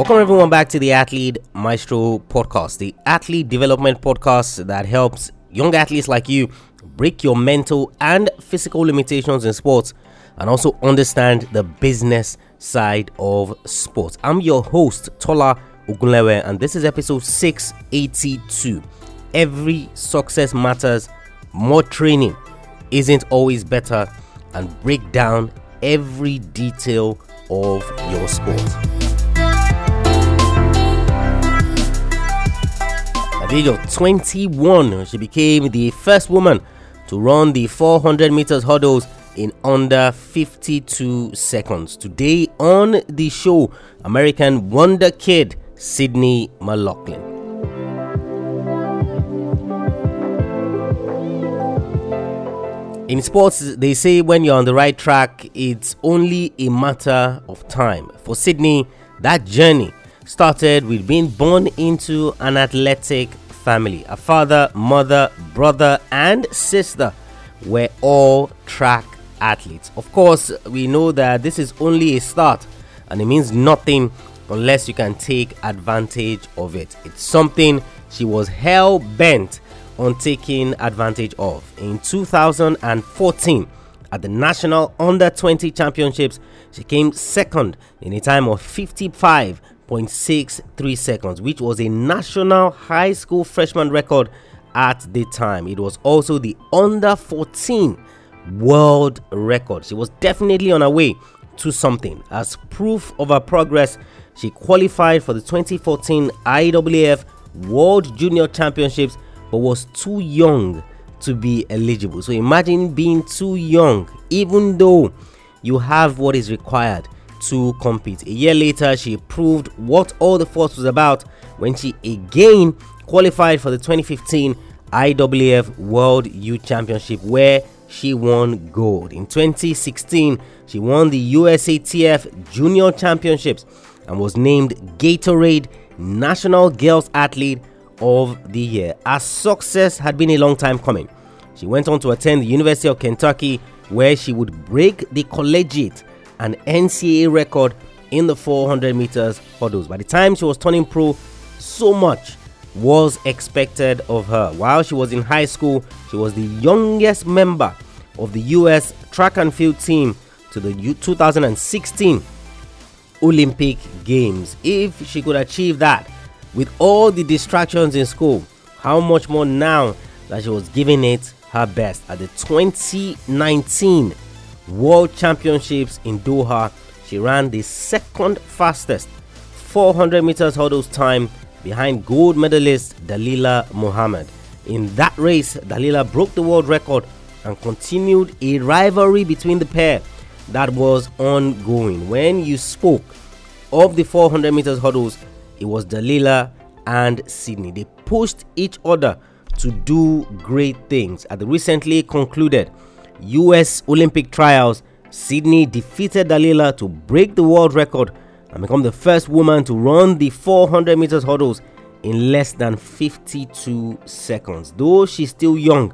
Welcome everyone back to the Athlete Maestro podcast, the athlete development podcast that helps young athletes like you break your mental and physical limitations in sports and also understand the business side of sports. I'm your host, Tola Ogunlewe, and this is episode 682. Every success matters, more training isn't always better, and break down every detail of your sport. At the age of 21, she became the first woman to run the 400 meters hurdles in under 52 seconds. Today on the show, American Wonder Kid Sydney McLaughlin. In sports, they say when you're on the right track, it's only a matter of time. For Sydney, that journey started with being born into an athletic family. A father, mother, brother, and sister were all track athletes. Of course, we know that this is only a start and it means nothing unless you can take advantage of it. It's something she was hell bent on taking advantage of. In 2014, at the National Under 20 Championships, she came second in a time of 55.63 seconds, which was a national high school freshman record at the time. It was also the under 14 world record. She was definitely on her way to something. As proof of her progress, she qualified for the 2014 IAAF World Junior Championships but was too young to be eligible. So imagine being too young, even though you have what is required to compete. A year later, she proved what all the fuss was about when she again qualified for the 2015 IAAF World Youth Championship, where she won gold. In 2016, she won the USATF Junior Championships and was named Gatorade National Girls Athlete of the Year. Her success had been a long time coming. She went on to attend the University of Kentucky, where she would break the collegiate and NCAA record in the 400 meters hurdles. By the time she was turning pro, so much was expected of her. While she was in high school, she was the youngest member of the US track and field team to the 2016 Olympic Games. If she could achieve that with all the distractions in school, how much more now that she was giving it her best at the 2019 World Championships in Doha, she ran the second fastest 400 meters hurdles time behind gold medalist Dalilah Muhammad. In that race, Dalilah broke the world record and continued a rivalry between the pair that was ongoing. When you spoke of the 400 meters hurdles, it was Dalilah and Sydney. They pushed each other to do great things. At the recently concluded US Olympic trials, Sydney defeated Dalilah to break the world record and become the first woman to run the 400 meters hurdles in less than 52 seconds. Though she's still young,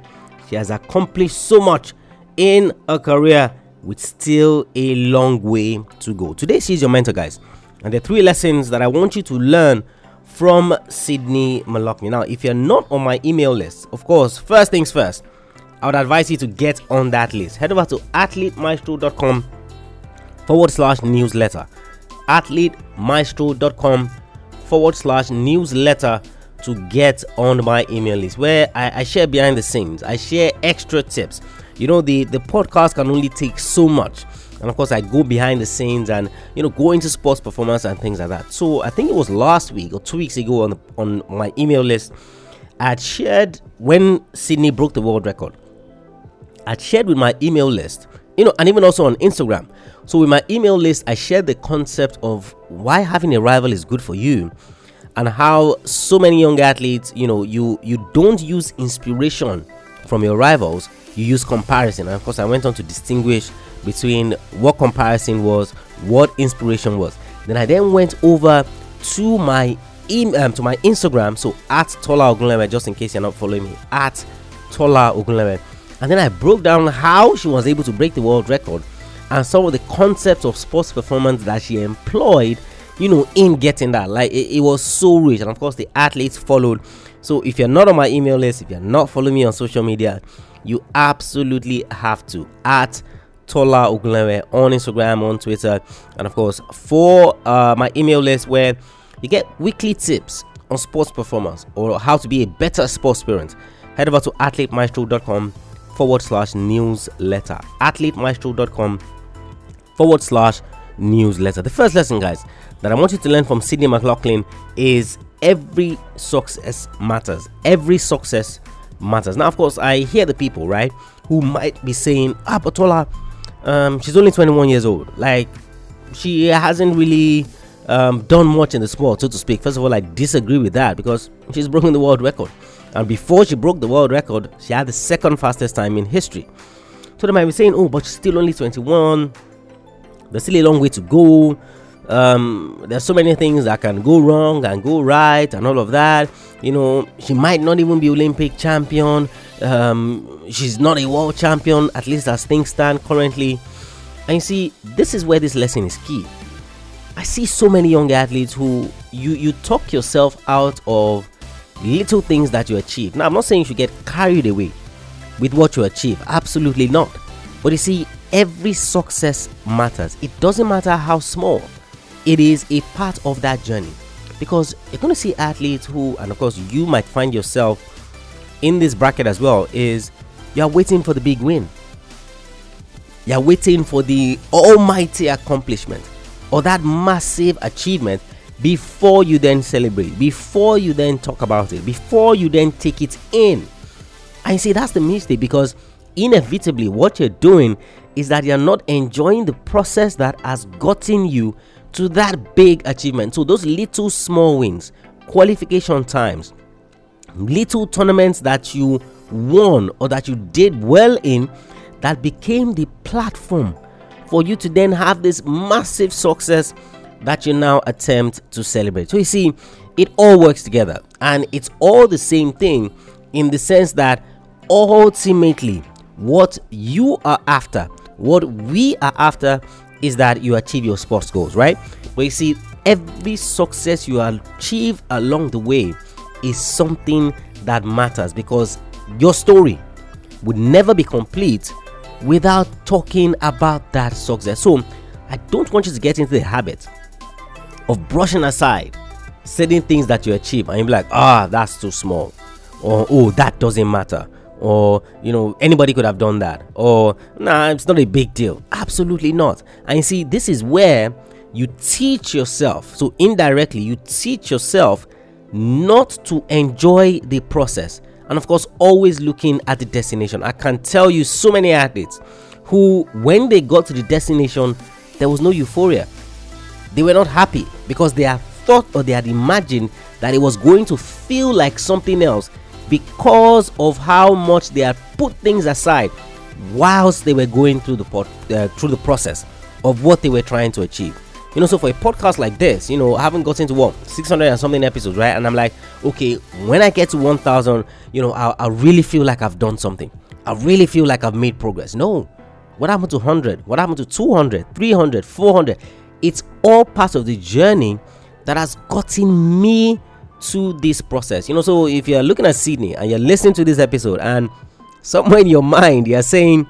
she has accomplished so much in her career with still a long way to go. Today, she's your mentor, guys. And the three lessons that I want you to learn from Sydney McLaughlin. Now, if you're not on my email list, of course, first things first, I would advise you to get on that list. Head over to athletemaestro.com forward slash newsletter. Athletemaestro.com forward slash newsletter to get on my email list where I, I, share behind the scenes. I share extra tips. You know, the, the podcast can only take so much. And of course, I go behind the scenes and you know go into sports performance and things like that. So I think it was last week or two weeks ago on the, on my email list, I had shared when Sydney broke the world record. I shared with my email list, you know, and even also on Instagram. So with my email list, I shared the concept of why having a rival is good for you and how so many young athletes, you know, you you don't use inspiration from your rivals, you use comparison. And of course, I went on to distinguish between what comparison was, what inspiration was. Then I then went over to my email um, to my Instagram, so at Tola Ogunlewe, just in case you're not following me, at Tola Ogunlewe and then I broke down how she was able to break the world record and some of the concepts of sports performance that she employed you know in getting that. Like it, it, was so rich. And of course the athletes followed. So if you're not on my email list if you're not following me on social media you absolutely have to. At Tola Ogunlewe on Instagram, on Twitter, and of course for uh, my email list where you get weekly tips on sports performance or how to be a better sports parent. Head over to athletemaestro.com forward slash newsletter. Athletemaestro.com forward slash newsletter. The first lesson, guys, that I want you to learn from Sydney McLaughlin is every success matters. Every success matters. Now, of course, I hear the people, right, who might be saying, Ah, Batola, um, she's only 21 years old. Like, she hasn't really um, done much in the sport, so to speak. First of all, I disagree with that because she's broken the world record. And before she broke the world record, she had the second fastest time in history. So they might be saying, oh, but she's still only 21. There's still a long way to go. Um, there's so many things that can go wrong and go right and all of that. You know, she might not even be Olympic champion. Um, she's not a world champion, at least as things stand currently. And you see, this is where this lesson is key. I see so many young athletes who you you talk yourself out of little things that you achieve. Now, I'm not saying you should get carried away with what you achieve. Absolutely not. But you see, every success matters. It doesn't matter how small. It is a part of that journey. Because you're going to see athletes who, and of course, you might find yourself in this bracket as well, is you're waiting for the big win. You're waiting for the almighty accomplishment or that massive achievement before you then celebrate, before you then talk about it, before you then take it in. I see that's the mistake because inevitably what you're doing is that you're not enjoying the process that has gotten you to that big achievement. So those little small wins, qualification times, little tournaments that you won or that you did well in that became the platform for you to then have this massive success that you now attempt to celebrate. So you see, it all works together and it's all the same thing in the sense that ultimately what you are after, what we are after is that you achieve your sports goals, right? But you see, every success you achieve along the way is something that matters because your story would never be complete without talking about that success. So, I don't want you to get into the habit of brushing aside certain things that you achieve and you be like, ah, that's too small, or oh, that doesn't matter, or you know, anybody could have done that, or nah, it's not a big deal. Absolutely not. And see, this is where you teach yourself, so indirectly, you teach yourself not to enjoy the process. And of course always looking at the destination. I can tell you so many athletes who when they got to the destination there was no euphoria. They were not happy because they had thought or they had imagined that it was going to feel like something else because of how much they had put things aside whilst they were going through the uh, through the process of what they were trying to achieve. You know so for a podcast like this you know i haven't gotten to what 600 and something episodes right? And i'm like okay when i get to 1000 you know I, I really feel like i've done something. I really feel like i've made progress. No. What happened to 100 what happened to 200 300 400 it's all part of the journey that has gotten me to this process. You know so if you're looking at sydney and you're listening to this episode and somewhere in your mind you're saying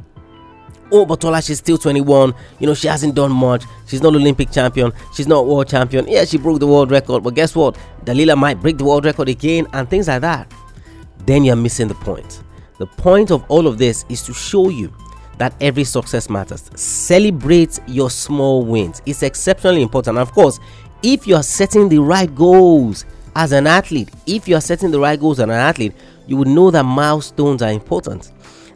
oh, Batola, she's still 21. You know, she hasn't done much. She's not Olympic champion. She's not world champion. Yeah, she broke the world record. But guess what? Dalilah might break the world record again and things like that. Then you're missing the point. The point of all of this is to show you that every success matters. Celebrate your small wins. It's exceptionally important. And of course, if you are setting the right goals as an athlete, if you are setting the right goals as an athlete, you would know that milestones are important.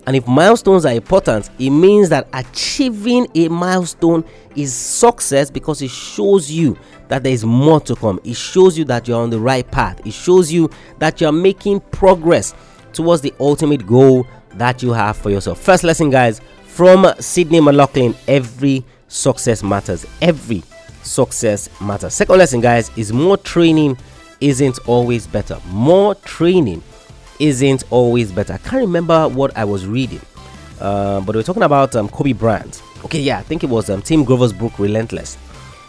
And if milestones are important, it means that achieving a milestone is success because it shows you that there is more to come. It shows you that you're on the right path. It shows you that you're making progress towards the ultimate goal that you have for yourself. First lesson, guys, from Sydney McLaughlin every success matters. Every success matters. Second lesson, guys, is more training isn't always better. More training isn't always better. I can't remember what I was reading, uh, but we are talking about um, Kobe Bryant. Okay, yeah, I think it was um, Tim Grover's book Relentless.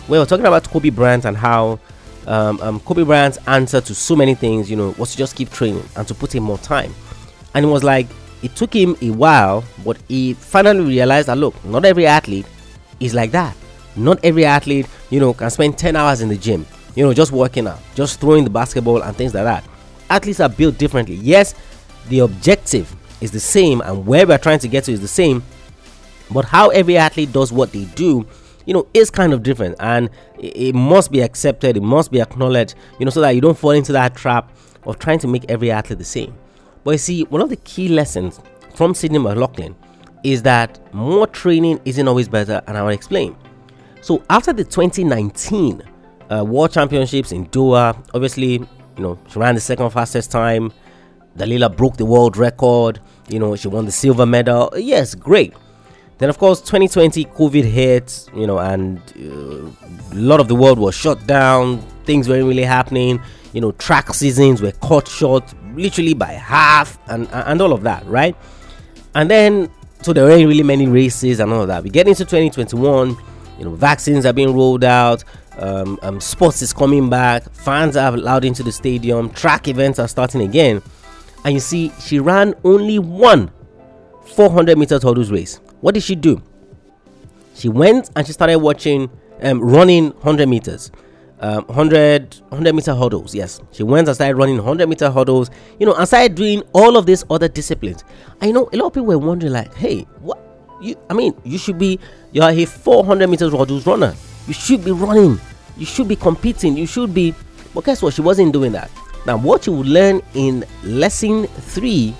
We were talking about Kobe Bryant and how um, um, Kobe Bryant's answer to so many things, you know, was to just keep training and to put in more time. And it was like it took him a while, but he finally realized that look, not every athlete is like that. Not every athlete, you know, can spend 10 hours in the gym, you know, just working out, just throwing the basketball and things like that. Athletes are built differently. Yes, the objective is the same and where we're trying to get to is the same, but how every athlete does what they do you know is kind of different and it, must be accepted it must be acknowledged you know so that you don't fall into that trap of trying to make every athlete the same but you see one of the key lessons from Sydney McLaughlin is that more training isn't always better and I will explain so after the 2019 uh, World Championships in Doha obviously you know she ran the second fastest time Dalilah broke the world record you know she won the silver medal yes great then, of course, 2020 COVID hit, you know, and uh, a lot of the world was shut down. Things weren't really happening. You know, track seasons were cut short literally by half, and and all of that, right? And then, so there weren't really many races and all of that. We get into 2021. You know, vaccines are being rolled out. Um, um, sports is coming back. Fans are allowed into the stadium. Track events are starting again. And you see, she ran only one 400 meters hurdles race. What did she do? She went and she started watching, um, running 100 meters. Um, 100 100 meter hurdles yes she went and started running 100 meter hurdles you know and started doing all of these other disciplines you know a lot of people were wondering like hey what you i mean you should be you're a 400 meters hurdles runner you should be running you should be competing you should be but guess what she wasn't doing that now what you will learn in lesson three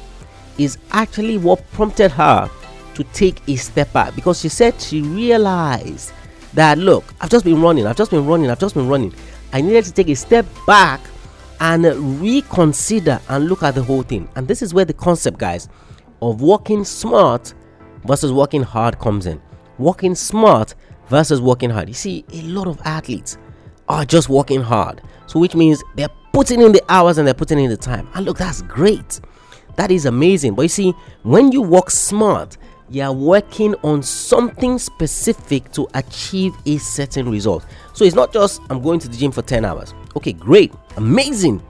is actually what prompted her to take a step back because she said she realized that look, I've just been running, I've just been running, I've just been running. I needed to take a step back and reconsider and look at the whole thing. And this is where the concept, guys, of working smart versus working hard comes in. Working smart versus working hard. You see, a lot of athletes are just working hard. So, which means they're putting in the hours and they're putting in the time. And look, that's great. That is amazing. But you see, when you work smart, you are working on something specific to achieve a certain result. So it's not just I'm going to the gym for 10 hours. Okay, great, amazing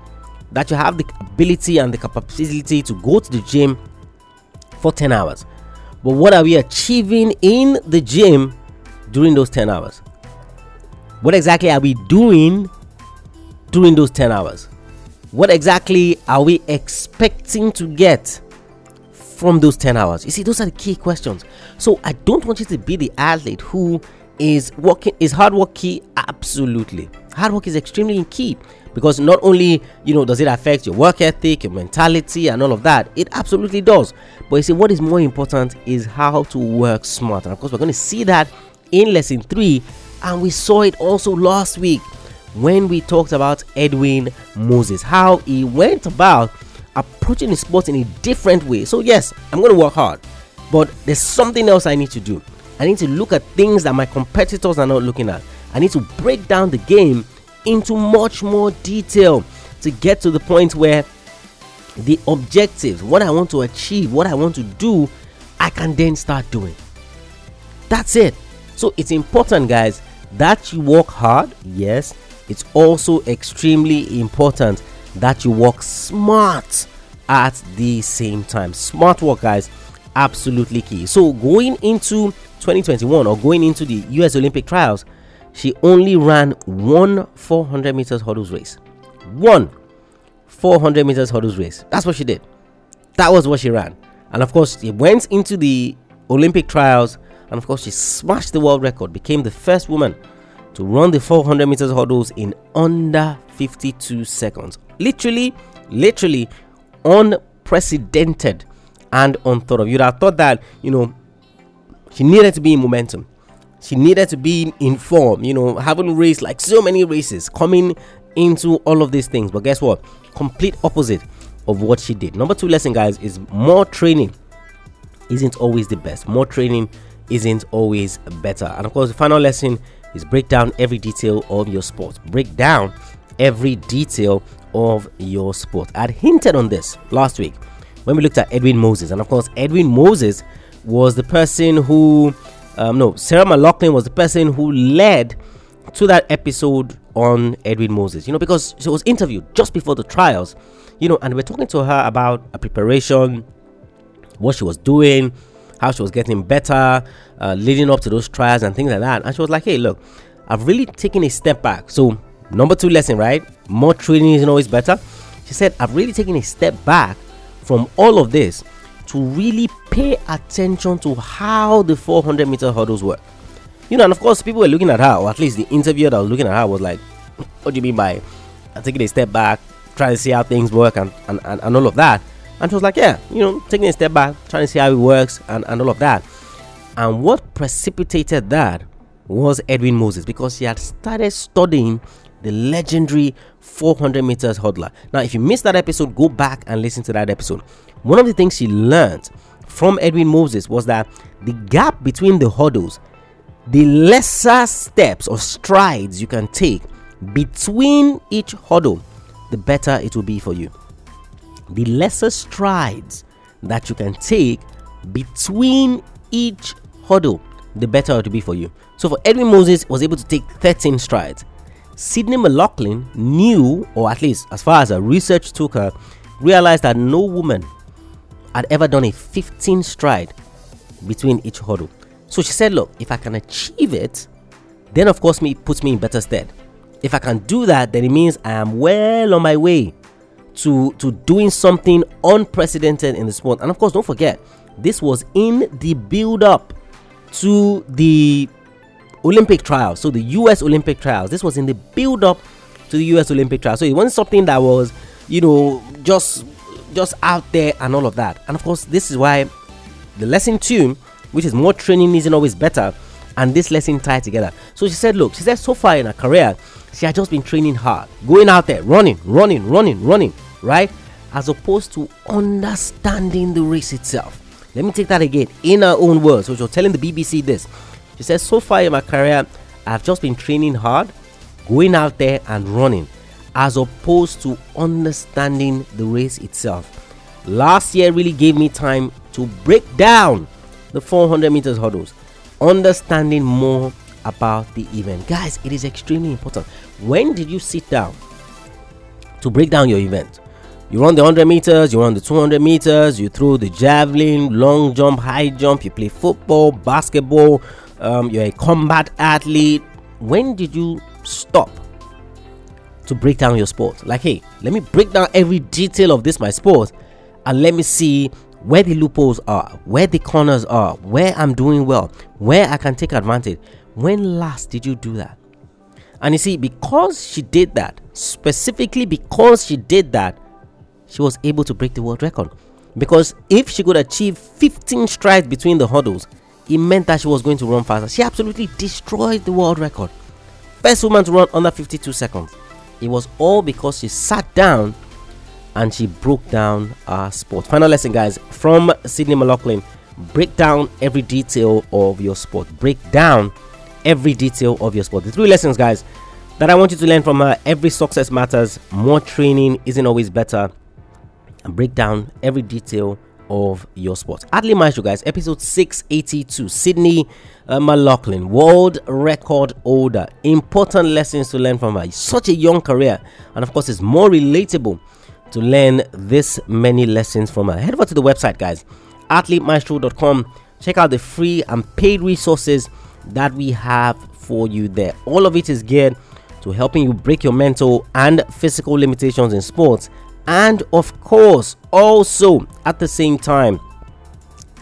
that you have the ability and the capacity to go to the gym for 10 hours. But what are we achieving in the gym during those 10 hours? What exactly are we doing during those 10 hours? What exactly are we expecting to get from those 10 hours? You see, those are the key questions. So I don't want you to be the athlete who is working is hard work key absolutely hard work is extremely key because not only you know does it affect your work ethic your mentality and all of that it absolutely does but you see what is more important is how to work smart and of course we're going to see that in lesson three and we saw it also last week when we talked about edwin moses how he went about approaching the sport in a different way. So, yes, I'm going to work hard, but there's something else I need to do. I need to look at things that my competitors are not looking at. I need to break down the game into much more detail to get to the point where the objectives, what I want to achieve, what I want to do, I can then start doing. That's it. So it's important, guys, that you work hard. Yes, it's also extremely important that you work smart at the same time. Smart work, guys, absolutely key. So, going into 2021 or going into the US Olympic trials, she only ran one 400 meters hurdles race. One 400 meters hurdles race. That's what she did. That was what she ran. And of course, she went into the Olympic trials and of course, she smashed the world record, became the first woman to run the 400 meters hurdles in under 52 seconds. Literally, literally unprecedented and unthought of. You'd have thought that, you know, she needed to be in momentum. She needed to be in form, you know, having raced like so many races, coming into all of these things. But guess what? Complete opposite of what she did. Number two lesson, guys, is more training isn't always the best. More training isn't always better. And of course, the final lesson is break down every detail of your sport. Break down every detail of your sport. I had hinted on this last week when we looked at Edwin Moses, and of course, Edwin Moses was the person who um, no, Sarah McLachlan was the person who led to that episode on Edwin Moses, you know, because she was interviewed just before the trials, you know, and we're talking to her about a preparation, what she was doing, how she was getting better, uh, leading up to those trials and things like that. And she was like, hey, look, I've really taken a step back. So, number two lesson, right? More training isn't always better. She said, I've really taken a step back from all of this to really pay attention to how the 400 meter hurdles work. You know, and of course, people were looking at her, or at least the interviewer that was looking at her was like, What do you mean by taking a step back, trying to see how things work, and, and, and, and all of that? And she was like, Yeah, you know, taking a step back, trying to see how it works, and, and all of that. And what precipitated that was Edwin Moses because he had started studying the legendary 400 meters hurdler. Now, if you missed that episode, go back and listen to that episode. One of the things she learned from Edwin Moses was that the gap between the hurdles, the lesser steps or strides you can take between each hurdle, the better it will be for you. The lesser strides that you can take between each hurdle, the better it will be for you. So for Edwin Moses was able to take 13 strides. Sydney McLaughlin knew, or at least as far as her research took her, realized that no woman had ever done a 15 stride between each hurdle. So she said, Look, if I can achieve it, then of course me puts me in better stead. If I can do that, then it means I am well on my way to, to doing something unprecedented in the sport. And of course, don't forget, this was in the build up to the Olympic trials. So the US Olympic trials. This was in the build up to the US Olympic trials. So it wasn't something that was, you know, just just out there and all of that. And of course, this is why the lesson two, which is more training isn't always better, and this lesson tied together. So she said, look, she said so far in her career, she had just been training hard, going out there, running, running, running, running, right? As opposed to understanding the race itself. Let me take that again in her own words. So was telling the BBC this. She says, So far in my career, I've just been training hard, going out there and running, as opposed to understanding the race itself. Last year really gave me time to break down the 400 meters hurdles, understanding more about the event. Guys, it is extremely important. When did you sit down to break down your event? You run the 100 meters, you run the 200 meters, you throw the javelin, long jump, high jump, you play football, basketball, um, you're a combat athlete. When did you stop to break down your sport? Like, hey, let me break down every detail of this, my sport, and let me see where the loopholes are, where the corners are, where I'm doing well, where I can take advantage. When last did you do that? And you see, because she did that, specifically because she did that, she was able to break the world record. Because if she could achieve 15 strides between the hurdles, it meant that she was going to run faster. She absolutely destroyed the world record. First woman to run under 52 seconds. It was all because she sat down and she broke down our sport. Final lesson, guys, from Sydney McLaughlin break down every detail of your sport. Break down every detail of your sport. The three lessons, guys, that I want you to learn from her every success matters. More training isn't always better and break down every detail of your sport. Athlete Maestro, guys, episode 682. Sydney uh, McLaughlin, world record holder. Important lessons to learn from her. Such a young career, and of course, it's more relatable to learn this many lessons from her. Head over to the website, guys, athletemaestro.com. Check out the free and paid resources that we have for you there. All of it is geared to helping you break your mental and physical limitations in sports and of course also at the same time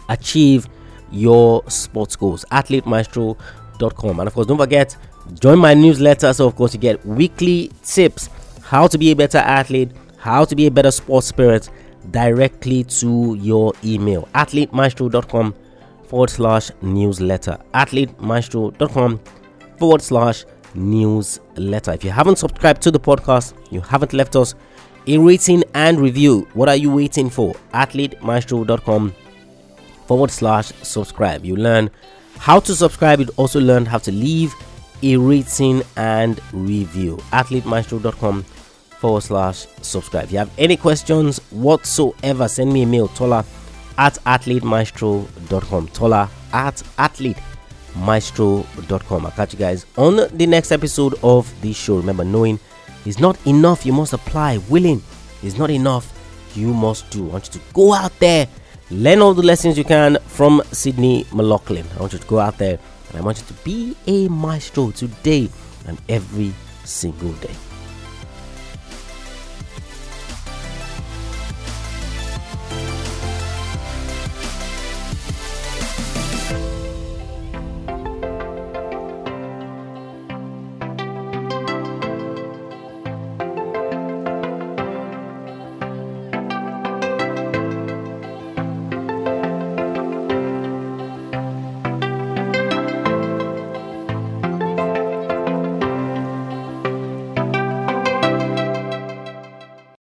achieve your sports goals. Athletemaestro.com and of course don't forget join my newsletter. So of course you get weekly tips how to be a better athlete how to be a better sports spirit directly to your email. Athletemaestro.com forward slash newsletter. Athletemaestro.com forward slash newsletter. If you haven't subscribed to the podcast you haven't left us a rating and review. What are you waiting for? AthleteMaestro.com forward slash subscribe. You learn how to subscribe. You also learn how to leave a rating and review. AthleteMaestro.com forward slash subscribe. If you have any questions whatsoever, send me a mail. Tola at athletemaestro.com. Tola at athlete maestro.com. I'll catch you guys on the next episode of the show. Remember, knowing is not enough, you must apply. Willing is not enough, you must do. I want you to go out there, learn all the lessons you can from Sydney McLaughlin. I want you to go out there and I want you to be a maestro today and every single day.